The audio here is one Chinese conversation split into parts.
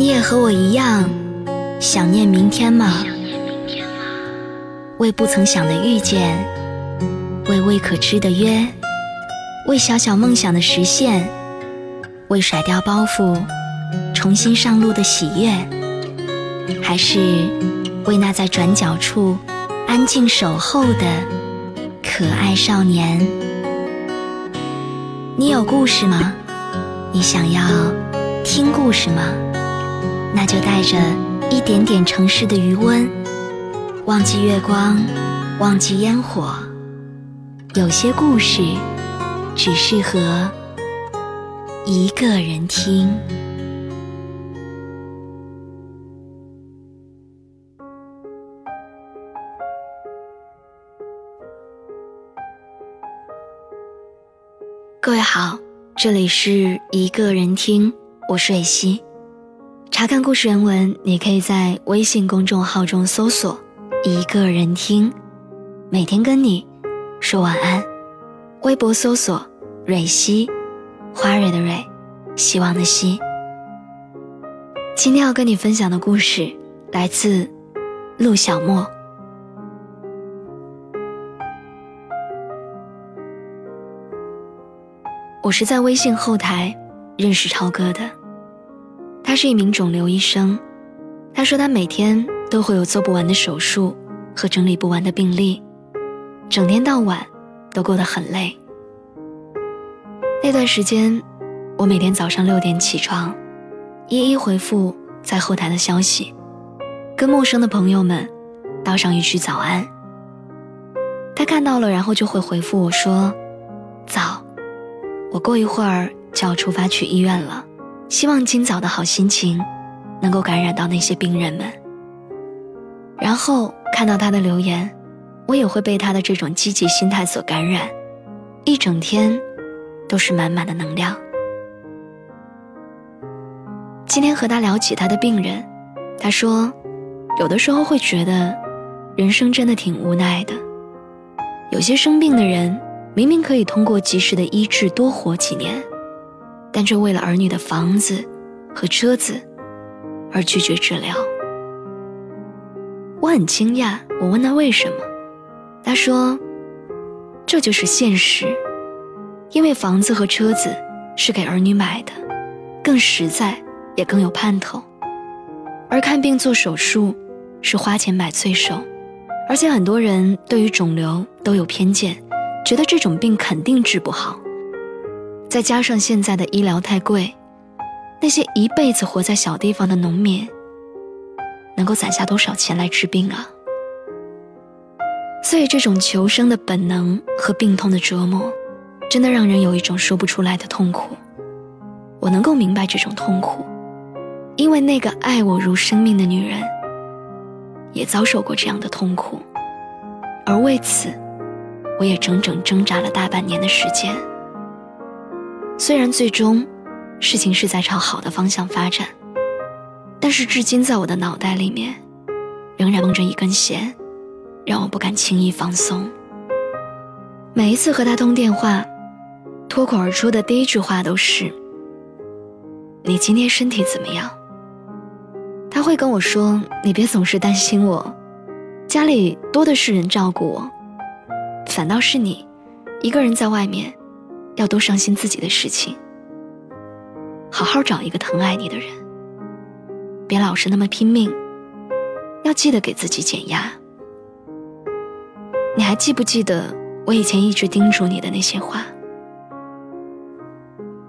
你也和我一样想念明天吗？为不曾想的遇见，为未可知的约，为小小梦想的实现，为甩掉包袱，重新上路的喜悦，还是为那在转角处安静守候的可爱少年？你有故事吗？你想要听故事吗？那就带着一点点城市的余温，忘记月光，忘记烟火。有些故事只适合一个人听。各位好，这里是一个人听，我是蕊希。查看故事原文，你可以在微信公众号中搜索“一个人听”，每天跟你说晚安。微博搜索“蕊希”，花蕊的蕊，希望的希。今天要跟你分享的故事来自陆小莫。我是在微信后台认识超哥的。他是一名肿瘤医生，他说他每天都会有做不完的手术和整理不完的病历，整天到晚都过得很累。那段时间，我每天早上六点起床，一一回复在后台的消息，跟陌生的朋友们道上一句早安。他看到了，然后就会回复我说：“早，我过一会儿就要出发去医院了。”希望今早的好心情，能够感染到那些病人们。然后看到他的留言，我也会被他的这种积极心态所感染，一整天都是满满的能量。今天和他聊起他的病人，他说，有的时候会觉得，人生真的挺无奈的。有些生病的人，明明可以通过及时的医治多活几年。但却为了儿女的房子和车子而拒绝治疗。我很惊讶，我问他为什么，他说：“这就是现实，因为房子和车子是给儿女买的，更实在也更有盼头。而看病做手术是花钱买罪受，而且很多人对于肿瘤都有偏见，觉得这种病肯定治不好。”再加上现在的医疗太贵，那些一辈子活在小地方的农民，能够攒下多少钱来治病啊？所以这种求生的本能和病痛的折磨，真的让人有一种说不出来的痛苦。我能够明白这种痛苦，因为那个爱我如生命的女人，也遭受过这样的痛苦，而为此，我也整整挣扎了大半年的时间。虽然最终，事情是在朝好的方向发展，但是至今在我的脑袋里面，仍然绷着一根弦，让我不敢轻易放松。每一次和他通电话，脱口而出的第一句话都是：“你今天身体怎么样？”他会跟我说：“你别总是担心我，家里多的是人照顾我，反倒是你，一个人在外面。”要多伤心自己的事情，好好找一个疼爱你的人，别老是那么拼命，要记得给自己减压。你还记不记得我以前一直叮嘱你的那些话？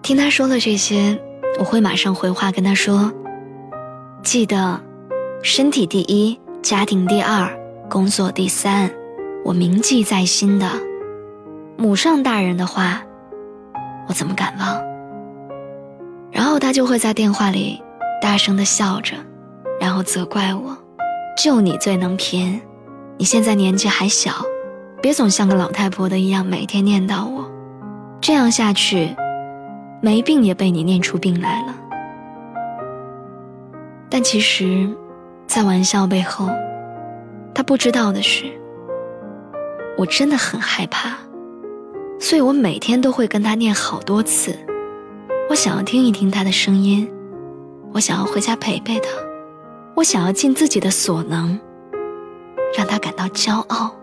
听他说了这些，我会马上回话跟他说：记得，身体第一，家庭第二，工作第三，我铭记在心的，母上大人的话。我怎么敢忘？然后他就会在电话里大声的笑着，然后责怪我：“就你最能拼，你现在年纪还小，别总像个老太婆的一样每天念叨我，这样下去，没病也被你念出病来了。”但其实，在玩笑背后，他不知道的是，我真的很害怕。所以我每天都会跟他念好多次，我想要听一听他的声音，我想要回家陪陪他，我想要尽自己的所能，让他感到骄傲。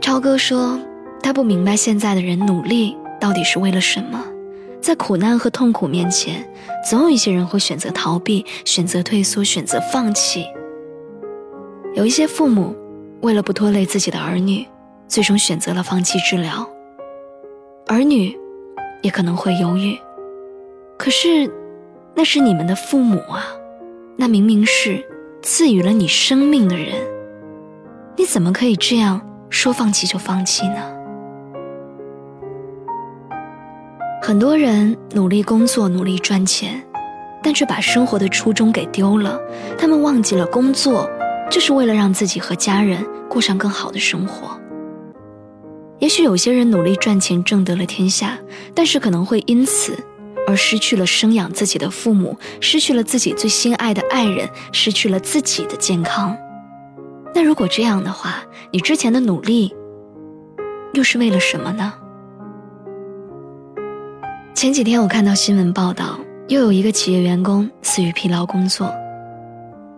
超哥说，他不明白现在的人努力到底是为了什么，在苦难和痛苦面前，总有一些人会选择逃避，选择退缩，选择放弃。有一些父母，为了不拖累自己的儿女，最终选择了放弃治疗。儿女，也可能会犹豫。可是，那是你们的父母啊，那明明是赐予了你生命的人，你怎么可以这样说放弃就放弃呢？很多人努力工作，努力赚钱，但却把生活的初衷给丢了。他们忘记了工作，就是为了让自己和家人过上更好的生活。也许有些人努力赚钱，挣得了天下，但是可能会因此而失去了生养自己的父母，失去了自己最心爱的爱人，失去了自己的健康。那如果这样的话，你之前的努力又是为了什么呢？前几天我看到新闻报道，又有一个企业员工死于疲劳工作。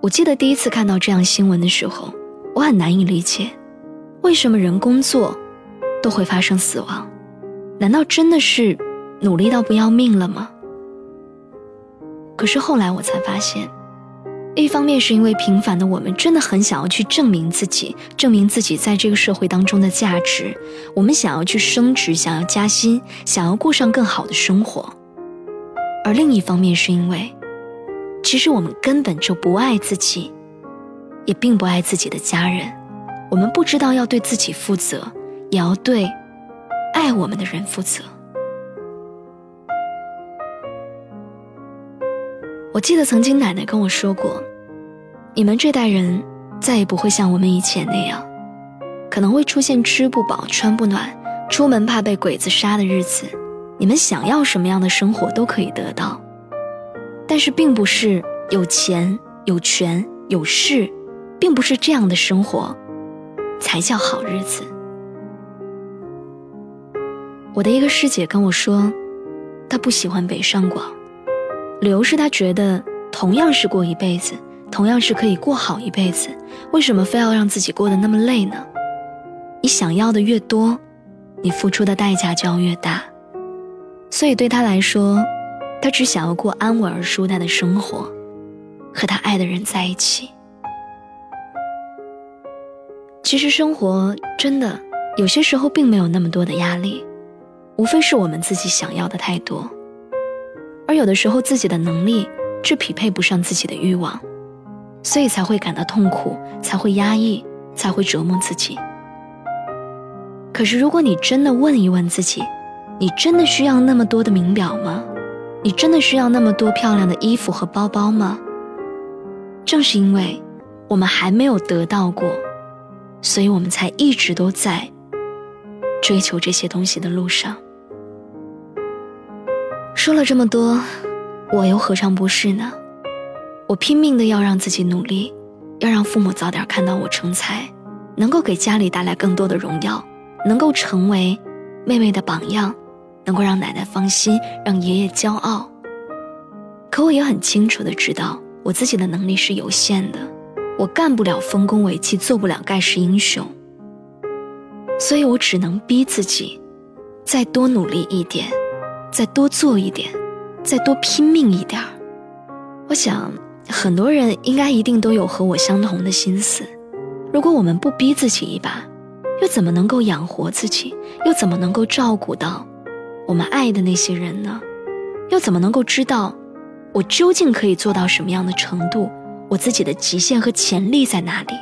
我记得第一次看到这样新闻的时候，我很难以理解，为什么人工作。都会发生死亡，难道真的是努力到不要命了吗？可是后来我才发现，一方面是因为平凡的我们真的很想要去证明自己，证明自己在这个社会当中的价值，我们想要去升职，想要加薪，想要过上更好的生活；而另一方面是因为，其实我们根本就不爱自己，也并不爱自己的家人，我们不知道要对自己负责。也要对爱我们的人负责。我记得曾经奶奶跟我说过：“你们这代人再也不会像我们以前那样，可能会出现吃不饱、穿不暖、出门怕被鬼子杀的日子。你们想要什么样的生活都可以得到，但是并不是有钱、有权、有势，并不是这样的生活才叫好日子。”我的一个师姐跟我说，她不喜欢北上广，理由是她觉得同样是过一辈子，同样是可以过好一辈子，为什么非要让自己过得那么累呢？你想要的越多，你付出的代价就要越大。所以对她来说，她只想要过安稳而舒坦的生活，和她爱的人在一起。其实生活真的有些时候并没有那么多的压力。无非是我们自己想要的太多，而有的时候自己的能力却匹配不上自己的欲望，所以才会感到痛苦，才会压抑，才会折磨自己。可是如果你真的问一问自己，你真的需要那么多的名表吗？你真的需要那么多漂亮的衣服和包包吗？正是因为我们还没有得到过，所以我们才一直都在追求这些东西的路上。说了这么多，我又何尝不是呢？我拼命的要让自己努力，要让父母早点看到我成才，能够给家里带来更多的荣耀，能够成为妹妹的榜样，能够让奶奶放心，让爷爷骄傲。可我也很清楚的知道，我自己的能力是有限的，我干不了丰功伟绩，做不了盖世英雄，所以我只能逼自己，再多努力一点。再多做一点，再多拼命一点儿。我想，很多人应该一定都有和我相同的心思。如果我们不逼自己一把，又怎么能够养活自己？又怎么能够照顾到我们爱的那些人呢？又怎么能够知道我究竟可以做到什么样的程度？我自己的极限和潜力在哪里？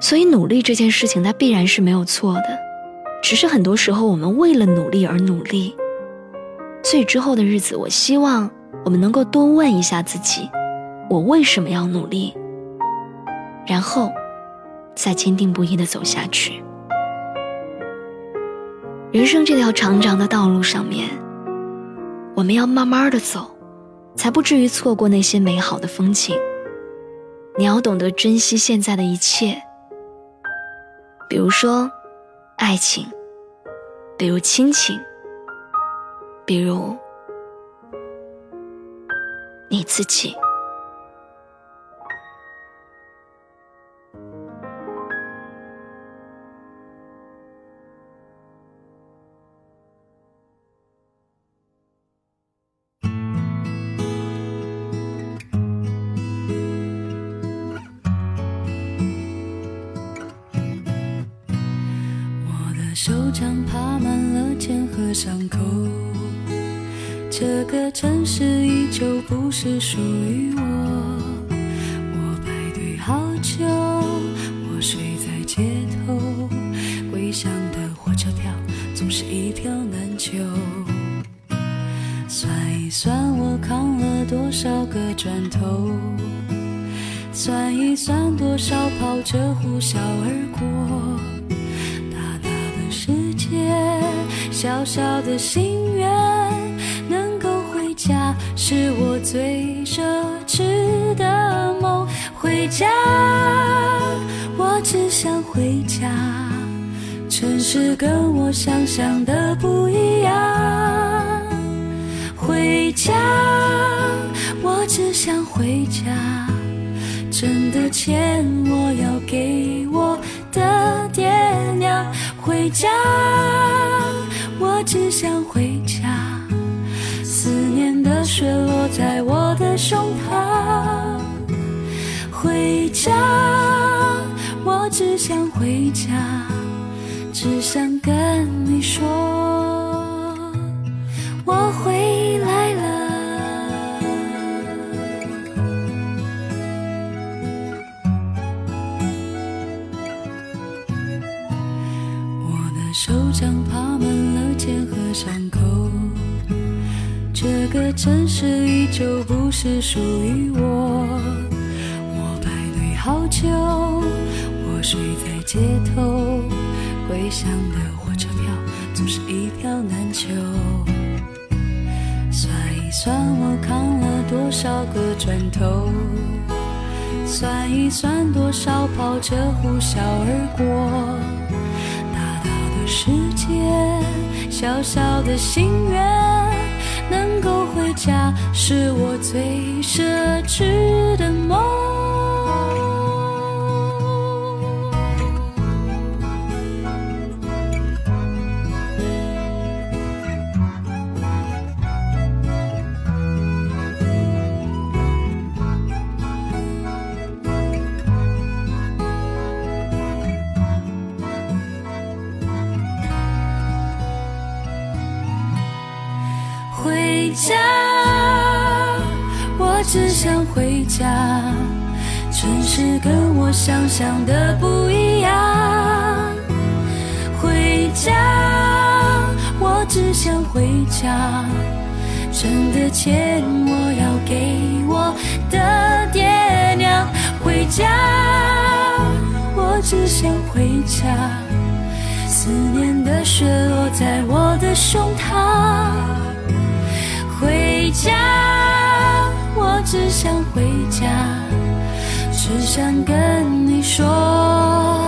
所以，努力这件事情，它必然是没有错的。只是很多时候，我们为了努力而努力。所以之后的日子，我希望我们能够多问一下自己：我为什么要努力？然后，再坚定不移的走下去。人生这条长长的道路上面，我们要慢慢的走，才不至于错过那些美好的风景。你要懂得珍惜现在的一切，比如说爱情，比如亲情。比如，你自己。我的手掌爬满了茧和伤口，这个城市依旧不是属于我。我排队好久，我睡在街头，归乡的火车票总是一票难求。算一算我扛了多少个砖头，算一算多少跑车呼啸而过。大大的世界小小的心愿，是我最奢侈的梦。回家，我只想回家。城市跟我想象的不一样。回家，我只想回家。挣的钱我要给我的爹娘。回家。我只想回家，雪落在我的胸膛。回家，我只想回家，只想跟是属于我。我排队好久，我睡在街头，归乡的火车票总是一票难求。算一算我扛了多少个砖头，算一算多少跑车呼啸而过，大大的世界。小小的心愿，能够回家，是我最奢侈。家，我只想回家。城市跟我想象的不一样。回家，我只想回家。挣的钱我要给我的爹娘。回家，我只想回家。思念的雪落在我的胸膛。家，我只想回家，只想跟你说。